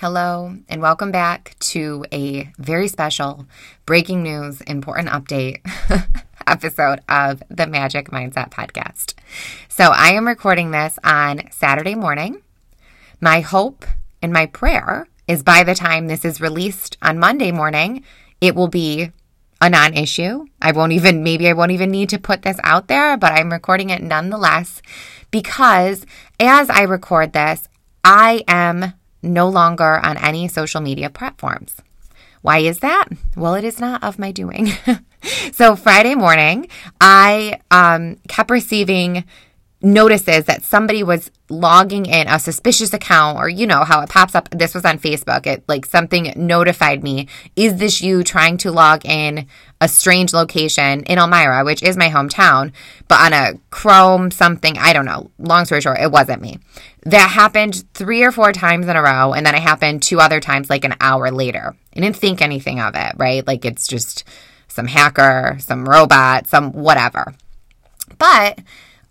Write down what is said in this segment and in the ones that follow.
Hello, and welcome back to a very special breaking news, important update episode of the Magic Mindset Podcast. So, I am recording this on Saturday morning. My hope and my prayer is by the time this is released on Monday morning, it will be a non issue. I won't even, maybe I won't even need to put this out there, but I'm recording it nonetheless because as I record this, I am no longer on any social media platforms. Why is that? Well, it is not of my doing. so Friday morning, I um, kept receiving notices that somebody was logging in a suspicious account or you know how it pops up this was on facebook it like something notified me is this you trying to log in a strange location in elmira which is my hometown but on a chrome something i don't know long story short it wasn't me that happened three or four times in a row and then it happened two other times like an hour later i didn't think anything of it right like it's just some hacker some robot some whatever but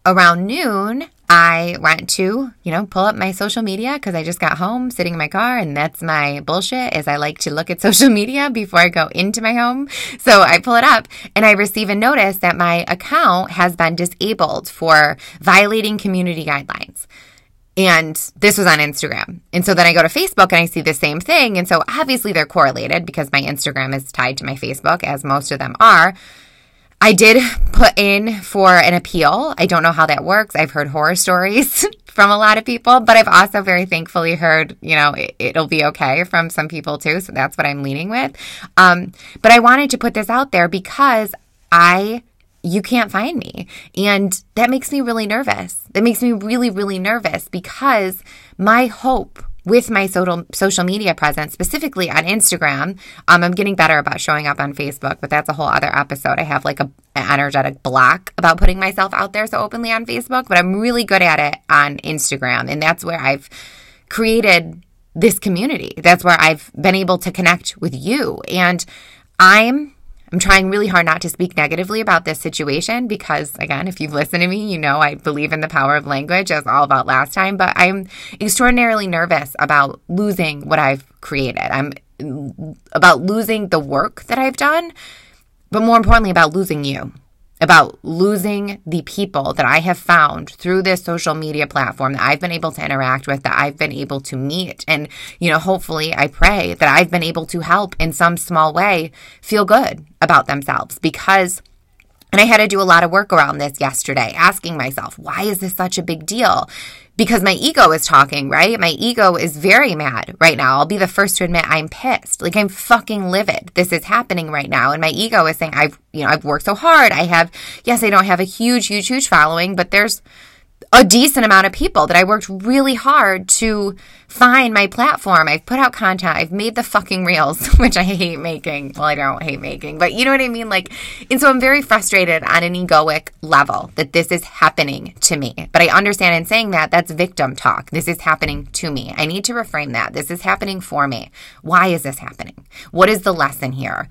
around noon, I went to, you know, pull up my social media because I just got home sitting in my car and that's my bullshit is I like to look at social media before I go into my home. So I pull it up and I receive a notice that my account has been disabled for violating community guidelines. And this was on Instagram. And so then I go to Facebook and I see the same thing. And so obviously they're correlated because my Instagram is tied to my Facebook, as most of them are. I did put in for an appeal. I don't know how that works. I've heard horror stories from a lot of people, but I've also very thankfully heard, you know, it, will be okay from some people too. So that's what I'm leaning with. Um, but I wanted to put this out there because I you can't find me. And that makes me really nervous. That makes me really, really nervous because my hope with my social media presence, specifically on Instagram. Um, I'm getting better about showing up on Facebook, but that's a whole other episode. I have like a, an energetic block about putting myself out there so openly on Facebook, but I'm really good at it on Instagram, and that's where I've created this community. That's where I've been able to connect with you, and I'm I'm trying really hard not to speak negatively about this situation because, again, if you've listened to me, you know I believe in the power of language, as all about last time. But I'm extraordinarily nervous about losing what I've created. I'm about losing the work that I've done, but more importantly, about losing you about losing the people that I have found through this social media platform that I've been able to interact with, that I've been able to meet. And, you know, hopefully I pray that I've been able to help in some small way feel good about themselves because and I had to do a lot of work around this yesterday, asking myself, why is this such a big deal? because my ego is talking, right? My ego is very mad right now. I'll be the first to admit I'm pissed. Like I'm fucking livid. This is happening right now. And my ego is saying, I've, you know, I've worked so hard. I have, yes, I don't have a huge, huge, huge following, but there's a decent amount of people that I worked really hard to find my platform. I've put out content. I've made the fucking reels, which I hate making. Well, I don't hate making, but you know what I mean? Like, and so I'm very frustrated on an egoic level that this is happening to me. But I understand in saying that, that's victim talk. This is happening to me. I need to reframe that. This is happening for me. Why is this happening? What is the lesson here?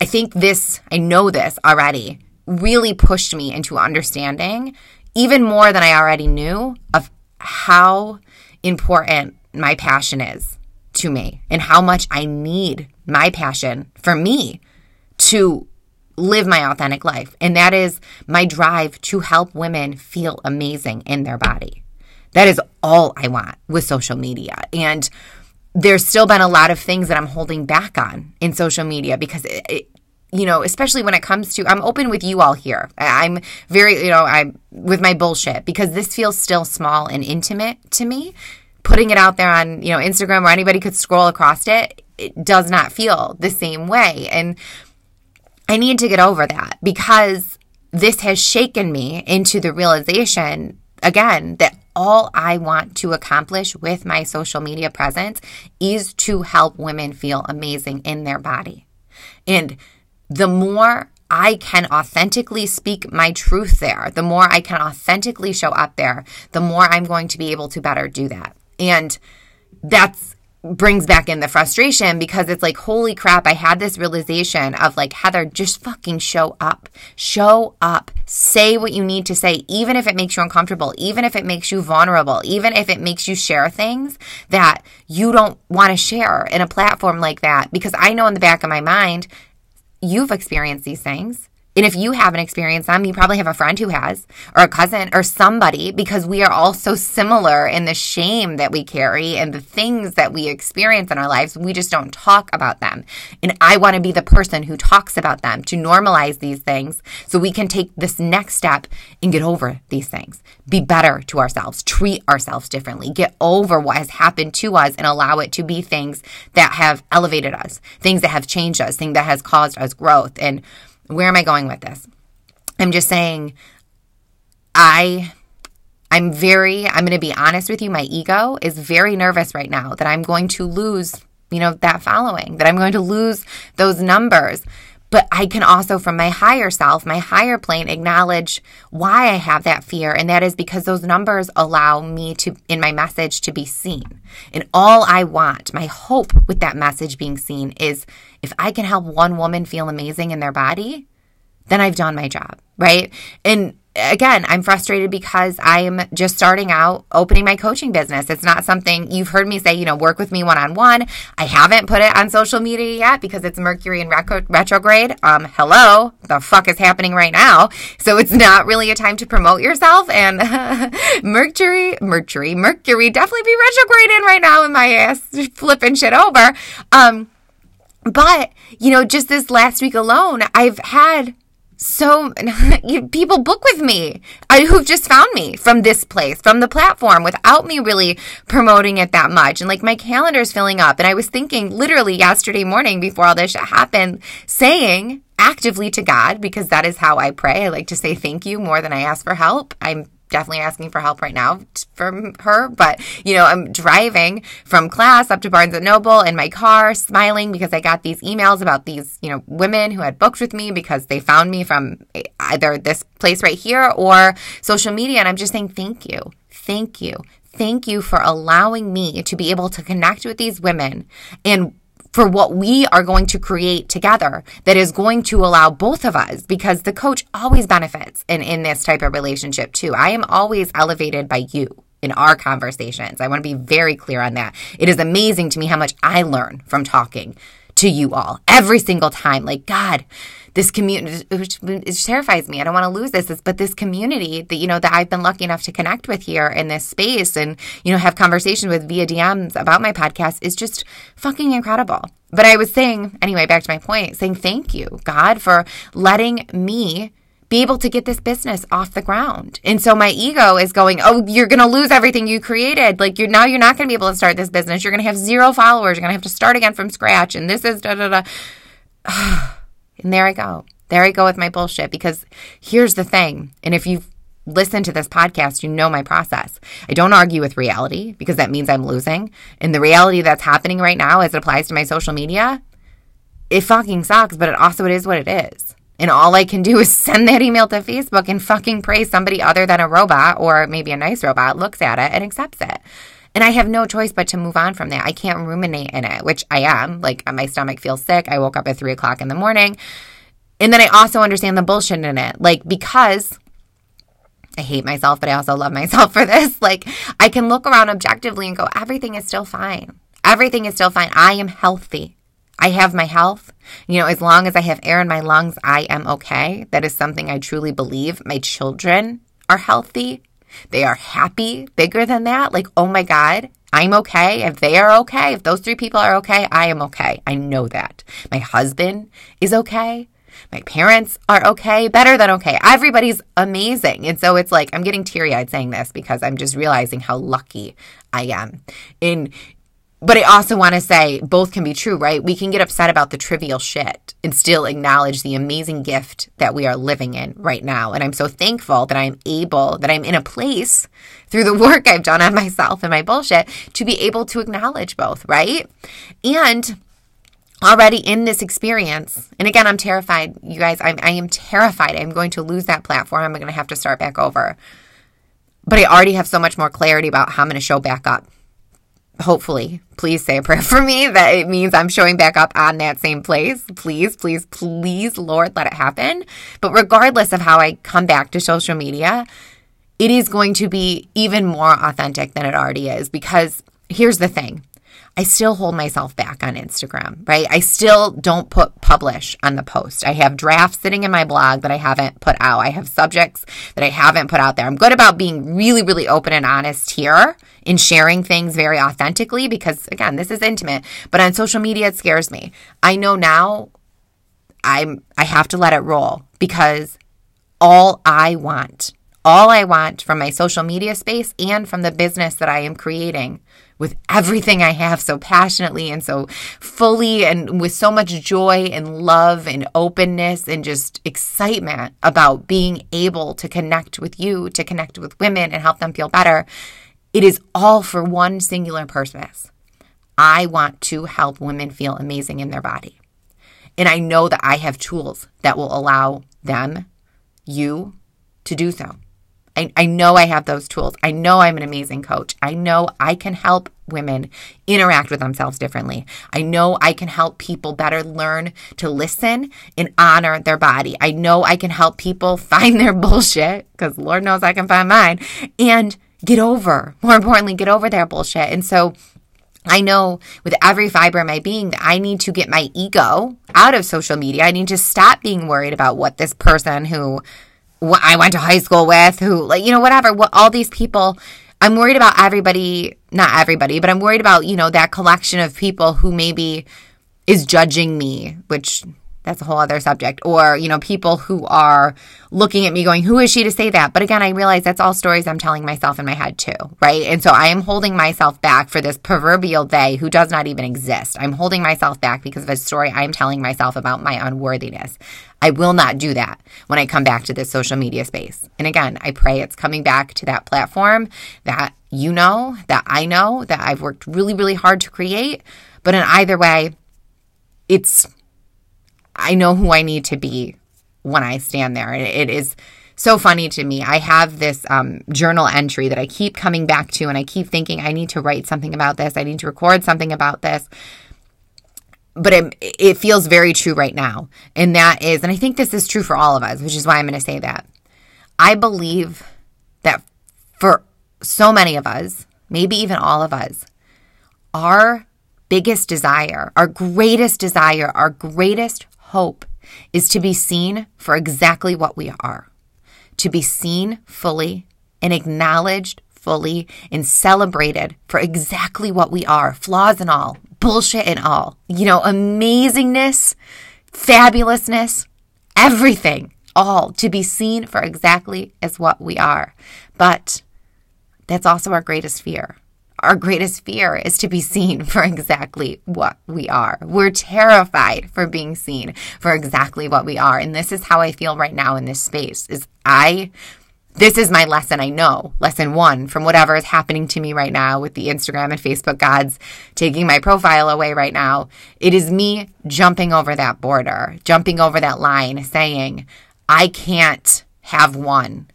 I think this, I know this already, really pushed me into understanding even more than I already knew of how important my passion is to me and how much I need my passion for me to live my authentic life. And that is my drive to help women feel amazing in their body. That is all I want with social media. And there's still been a lot of things that I'm holding back on in social media because it, it, you know, especially when it comes to, I'm open with you all here. I'm very, you know, I'm with my bullshit because this feels still small and intimate to me. Putting it out there on, you know, Instagram where anybody could scroll across it, it does not feel the same way. And I need to get over that because this has shaken me into the realization again that all I want to accomplish with my social media presence is to help women feel amazing in their body. And the more I can authentically speak my truth there, the more I can authentically show up there, the more I'm going to be able to better do that. And that's brings back in the frustration because it's like, holy crap, I had this realization of like, Heather, just fucking show up. Show up. Say what you need to say, even if it makes you uncomfortable, even if it makes you vulnerable, even if it makes you share things that you don't want to share in a platform like that. Because I know in the back of my mind, you've experienced these things. And if you haven't experienced them, you probably have a friend who has, or a cousin, or somebody, because we are all so similar in the shame that we carry and the things that we experience in our lives. We just don't talk about them. And I want to be the person who talks about them to normalize these things so we can take this next step and get over these things, be better to ourselves, treat ourselves differently, get over what has happened to us and allow it to be things that have elevated us, things that have changed us, things that has caused us growth. And where am I going with this? I'm just saying I I'm very I'm going to be honest with you my ego is very nervous right now that I'm going to lose, you know, that following, that I'm going to lose those numbers. But I can also, from my higher self, my higher plane, acknowledge why I have that fear. And that is because those numbers allow me to, in my message, to be seen. And all I want, my hope with that message being seen is if I can help one woman feel amazing in their body, then I've done my job, right? And again, I'm frustrated because I'm just starting out opening my coaching business. It's not something you've heard me say, you know, work with me one on one. I haven't put it on social media yet because it's Mercury in retrograde. Um, hello, the fuck is happening right now? So it's not really a time to promote yourself. And Mercury, Mercury, Mercury definitely be retrograde in right now in my ass, flipping shit over. Um, but you know, just this last week alone, I've had so people book with me. I, who've just found me from this place from the platform without me really promoting it that much. And like my calendar's filling up. And i was thinking literally yesterday morning before all this happened saying actively to god because that is how i pray. I like to say thank you more than i ask for help. I'm definitely asking for help right now from her. But, you know, I'm driving from class up to Barnes and Noble in my car, smiling because I got these emails about these, you know, women who had booked with me because they found me from either this place right here or social media. And I'm just saying, thank you. Thank you. Thank you for allowing me to be able to connect with these women and for what we are going to create together that is going to allow both of us because the coach always benefits in, in this type of relationship too. I am always elevated by you in our conversations. I want to be very clear on that. It is amazing to me how much I learn from talking to you all every single time. Like, God, this community, which terrifies me. I don't want to lose this, but this community that, you know, that I've been lucky enough to connect with here in this space and, you know, have conversations with via DMs about my podcast is just fucking incredible. But I was saying, anyway, back to my point, saying thank you, God, for letting me be able to get this business off the ground. And so my ego is going, "Oh, you're going to lose everything you created. Like you're now you're not going to be able to start this business. You're going to have zero followers. You're going to have to start again from scratch and this is da da da." And there I go. There I go with my bullshit because here's the thing. And if you've listened to this podcast, you know my process. I don't argue with reality because that means I'm losing. And the reality that's happening right now as it applies to my social media, it fucking sucks, but it also it is what it is. And all I can do is send that email to Facebook and fucking pray somebody other than a robot or maybe a nice robot looks at it and accepts it. And I have no choice but to move on from that. I can't ruminate in it, which I am. Like my stomach feels sick. I woke up at three o'clock in the morning. And then I also understand the bullshit in it. Like because I hate myself, but I also love myself for this. Like I can look around objectively and go, everything is still fine. Everything is still fine. I am healthy. I have my health. You know, as long as I have air in my lungs, I am okay. That is something I truly believe. My children are healthy. They are happy, bigger than that. Like, oh my God, I'm okay. If they are okay, if those three people are okay, I am okay. I know that. My husband is okay. My parents are okay, better than okay. Everybody's amazing. And so it's like, I'm getting teary eyed saying this because I'm just realizing how lucky I am. In but I also want to say both can be true, right? We can get upset about the trivial shit and still acknowledge the amazing gift that we are living in right now. And I'm so thankful that I'm able, that I'm in a place through the work I've done on myself and my bullshit to be able to acknowledge both, right? And already in this experience, and again, I'm terrified, you guys, I'm, I am terrified I'm going to lose that platform. I'm going to have to start back over. But I already have so much more clarity about how I'm going to show back up hopefully, please say a prayer for me that it means I'm showing back up on that same place. Please, please, please, Lord, let it happen. But regardless of how I come back to social media, it is going to be even more authentic than it already is because here's the thing I still hold myself back on Instagram, right? I still don't put publish on the post. I have drafts sitting in my blog that I haven't put out. I have subjects that I haven't put out there. I'm good about being really, really open and honest here in sharing things very authentically because, again, this is intimate. But on social media, it scares me. I know now I'm, I have to let it roll because all I want, all I want from my social media space and from the business that I am creating with everything I have so passionately and so fully and with so much joy and love and openness and just excitement about being able to connect with you, to connect with women and help them feel better. It is all for one singular purpose. I want to help women feel amazing in their body. And I know that I have tools that will allow them, you, to do so. I, I know I have those tools. I know I'm an amazing coach. I know I can help women interact with themselves differently. I know I can help people better learn to listen and honor their body. I know I can help people find their bullshit, because Lord knows I can find mine, and get over, more importantly, get over their bullshit. And so, I know with every fiber of my being that I need to get my ego out of social media. I need to stop being worried about what this person who I went to high school with, who, like, you know, whatever, what all these people. I'm worried about everybody, not everybody, but I'm worried about, you know, that collection of people who maybe is judging me, which that's a whole other subject. Or, you know, people who are looking at me going, who is she to say that? But again, I realize that's all stories I'm telling myself in my head too, right? And so I am holding myself back for this proverbial they who does not even exist. I'm holding myself back because of a story I'm telling myself about my unworthiness. I will not do that when I come back to this social media space. And again, I pray it's coming back to that platform that you know, that I know, that I've worked really, really hard to create. But in either way, it's I know who I need to be when I stand there. It is so funny to me. I have this um, journal entry that I keep coming back to, and I keep thinking, I need to write something about this. I need to record something about this. But it, it feels very true right now. And that is, and I think this is true for all of us, which is why I'm going to say that. I believe that for so many of us, maybe even all of us, our biggest desire, our greatest desire, our greatest hope is to be seen for exactly what we are, to be seen fully and acknowledged fully and celebrated for exactly what we are, flaws and all, bullshit and all, you know, amazingness, fabulousness, everything, all to be seen for exactly as what we are. But that's also our greatest fear our greatest fear is to be seen for exactly what we are. We're terrified for being seen for exactly what we are. And this is how I feel right now in this space is I this is my lesson I know, lesson 1 from whatever is happening to me right now with the Instagram and Facebook gods taking my profile away right now. It is me jumping over that border, jumping over that line saying, I can't have one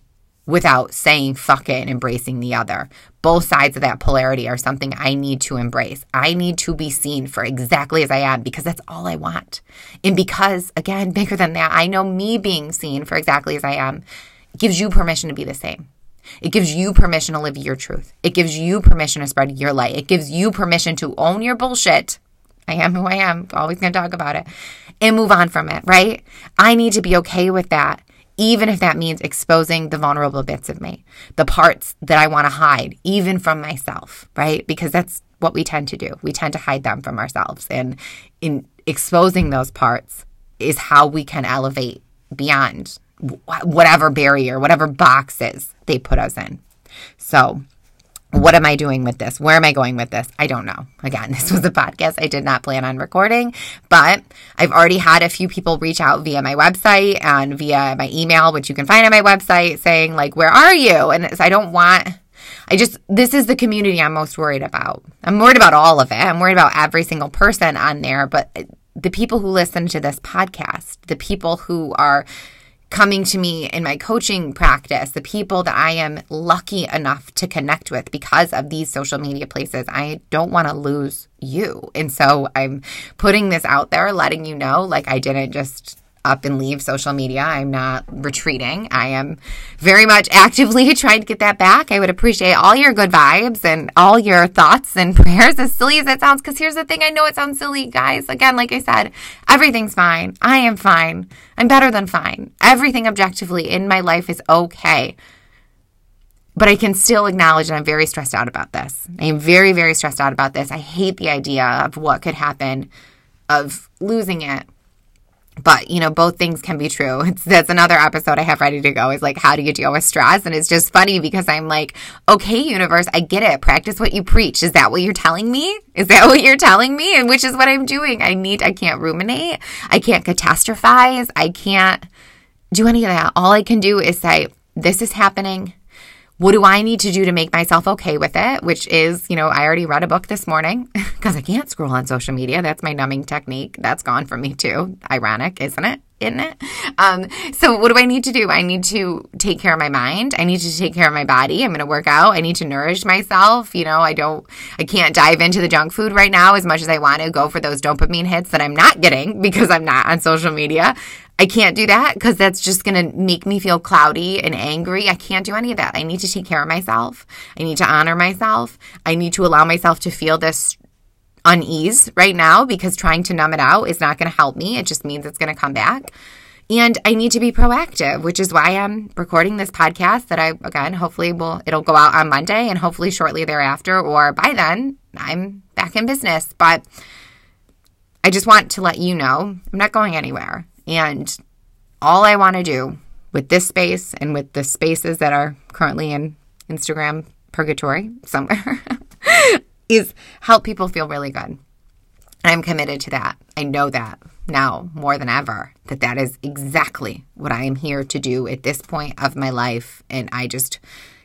without saying fuck it and embracing the other. Both sides of that polarity are something I need to embrace. I need to be seen for exactly as I am because that's all I want. And because, again, bigger than that, I know me being seen for exactly as I am gives you permission to be the same. It gives you permission to live your truth. It gives you permission to spread your light. It gives you permission to own your bullshit. I am who I am, always going to talk about it, and move on from it, right? I need to be okay with that even if that means exposing the vulnerable bits of me, the parts that I want to hide, even from myself, right? Because that's what we tend to do. We tend to hide them from ourselves. And in exposing those parts is how we can elevate beyond whatever barrier, whatever boxes they put us in. So, what am I doing with this? Where am I going with this? I don't know. Again, this was a podcast I did not plan on recording, but I've already had a few people reach out via my website and via my email, which you can find on my website, saying, like, where are you? And I don't want. I just, this is the community I'm most worried about. I'm worried about all of it. I'm worried about every single person on there, but the people who listen to this podcast, the people who are coming to me in my coaching practice, the people that I am lucky enough to connect with because of these social media places, I don't want to lose you. And so I'm putting this out there, letting you know, like I didn't just up and leave social media. I'm not retreating. I am very much actively trying to get that back. I would appreciate all your good vibes and all your thoughts and prayers, as silly as it sounds. Because here's the thing I know it sounds silly, guys. Again, like I said, everything's fine. I am fine. I'm better than fine. Everything objectively in my life is okay. But I can still acknowledge that I'm very stressed out about this. I am very, very stressed out about this. I hate the idea of what could happen, of losing it but you know both things can be true. It's, that's another episode i have ready to go is like how do you deal with stress? And it's just funny because i'm like okay universe i get it. Practice what you preach. Is that what you're telling me? Is that what you're telling me? And which is what i'm doing. I need i can't ruminate. I can't catastrophize. I can't do any of that. All i can do is say this is happening what do I need to do to make myself okay with it? Which is, you know, I already read a book this morning because I can't scroll on social media. That's my numbing technique. That's gone from me too. Ironic, isn't it? Isn't it? Um, so what do I need to do? I need to take care of my mind. I need to take care of my body. I'm going to work out. I need to nourish myself. You know, I don't, I can't dive into the junk food right now as much as I want to go for those dopamine hits that I'm not getting because I'm not on social media. I can't do that because that's just going to make me feel cloudy and angry. I can't do any of that. I need to take care of myself. I need to honor myself. I need to allow myself to feel this unease right now because trying to numb it out is not going to help me. It just means it's going to come back. And I need to be proactive, which is why I'm recording this podcast that I again hopefully will it'll go out on Monday and hopefully shortly thereafter or by then I'm back in business. But I just want to let you know I'm not going anywhere. And all I want to do with this space and with the spaces that are currently in Instagram purgatory somewhere is help people feel really good. I'm committed to that. I know that now more than ever that that is exactly what I am here to do at this point of my life. And I just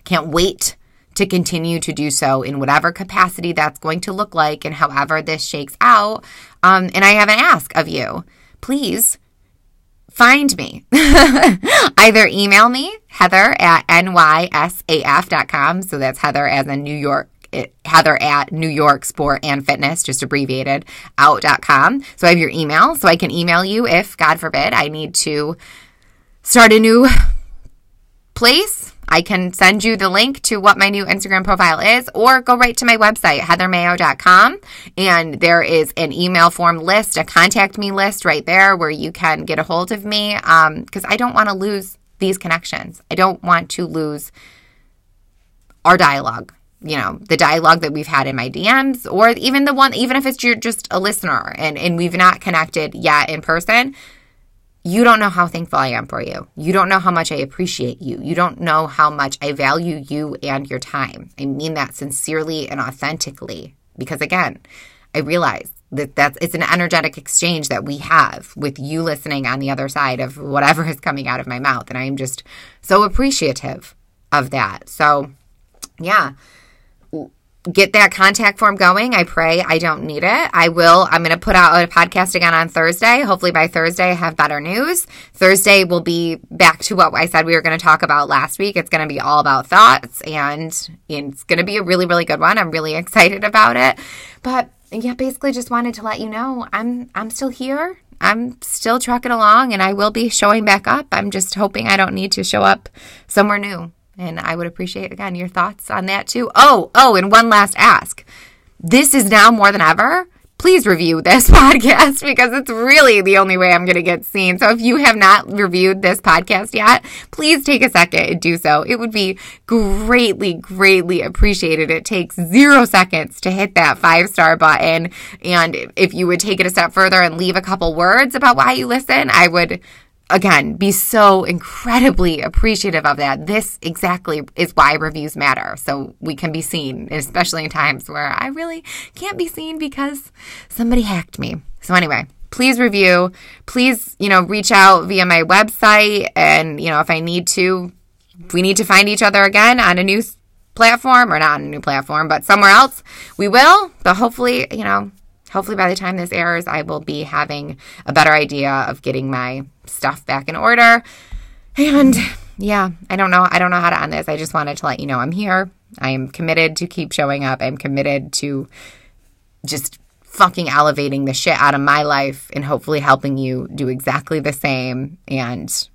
can't wait to continue to do so in whatever capacity that's going to look like and however this shakes out. Um, and I have an ask of you. Please find me. Either email me, heather at nysaf.com. So that's Heather as in New York. Heather at New York Sport and Fitness, just abbreviated, out.com. So I have your email. So I can email you if, God forbid, I need to start a new place I can send you the link to what my new Instagram profile is, or go right to my website, heathermayo.com. And there is an email form list, a contact me list right there where you can get a hold of me. Because um, I don't want to lose these connections. I don't want to lose our dialogue. You know, the dialogue that we've had in my DMs, or even the one, even if it's you're just a listener and, and we've not connected yet in person, you don't know how thankful I am for you. You don't know how much I appreciate you. You don't know how much I value you and your time. I mean that sincerely and authentically because again, I realize that that's it's an energetic exchange that we have with you listening on the other side of whatever is coming out of my mouth and I am just so appreciative of that. So, yeah get that contact form going. I pray I don't need it. I will. I'm going to put out a podcast again on Thursday. Hopefully by Thursday I have better news. Thursday will be back to what I said we were going to talk about last week. It's going to be all about thoughts and it's going to be a really really good one. I'm really excited about it. But yeah, basically just wanted to let you know I'm I'm still here. I'm still trucking along and I will be showing back up. I'm just hoping I don't need to show up somewhere new. And I would appreciate, again, your thoughts on that too. Oh, oh, and one last ask. This is now more than ever. Please review this podcast because it's really the only way I'm going to get seen. So if you have not reviewed this podcast yet, please take a second and do so. It would be greatly, greatly appreciated. It takes zero seconds to hit that five star button. And if you would take it a step further and leave a couple words about why you listen, I would again, be so incredibly appreciative of that. This exactly is why reviews matter. So we can be seen, especially in times where I really can't be seen because somebody hacked me. So anyway, please review. Please, you know, reach out via my website. And, you know, if I need to, we need to find each other again on a new platform or not on a new platform, but somewhere else, we will. But hopefully, you know, hopefully by the time this airs, I will be having a better idea of getting my stuff back in order. And yeah, I don't know. I don't know how to end this. I just wanted to let you know I'm here. I am committed to keep showing up. I'm committed to just fucking elevating the shit out of my life and hopefully helping you do exactly the same and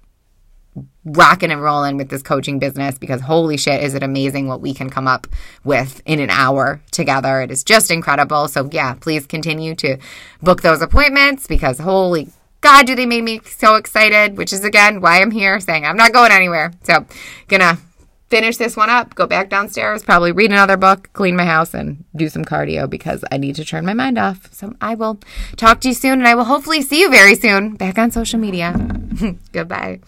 rocking and rolling with this coaching business because holy shit, is it amazing what we can come up with in an hour together. It is just incredible. So, yeah, please continue to book those appointments because holy God, do they make me so excited, which is again why I'm here saying I'm not going anywhere. So, gonna finish this one up, go back downstairs, probably read another book, clean my house, and do some cardio because I need to turn my mind off. So I will talk to you soon, and I will hopefully see you very soon back on social media. Goodbye.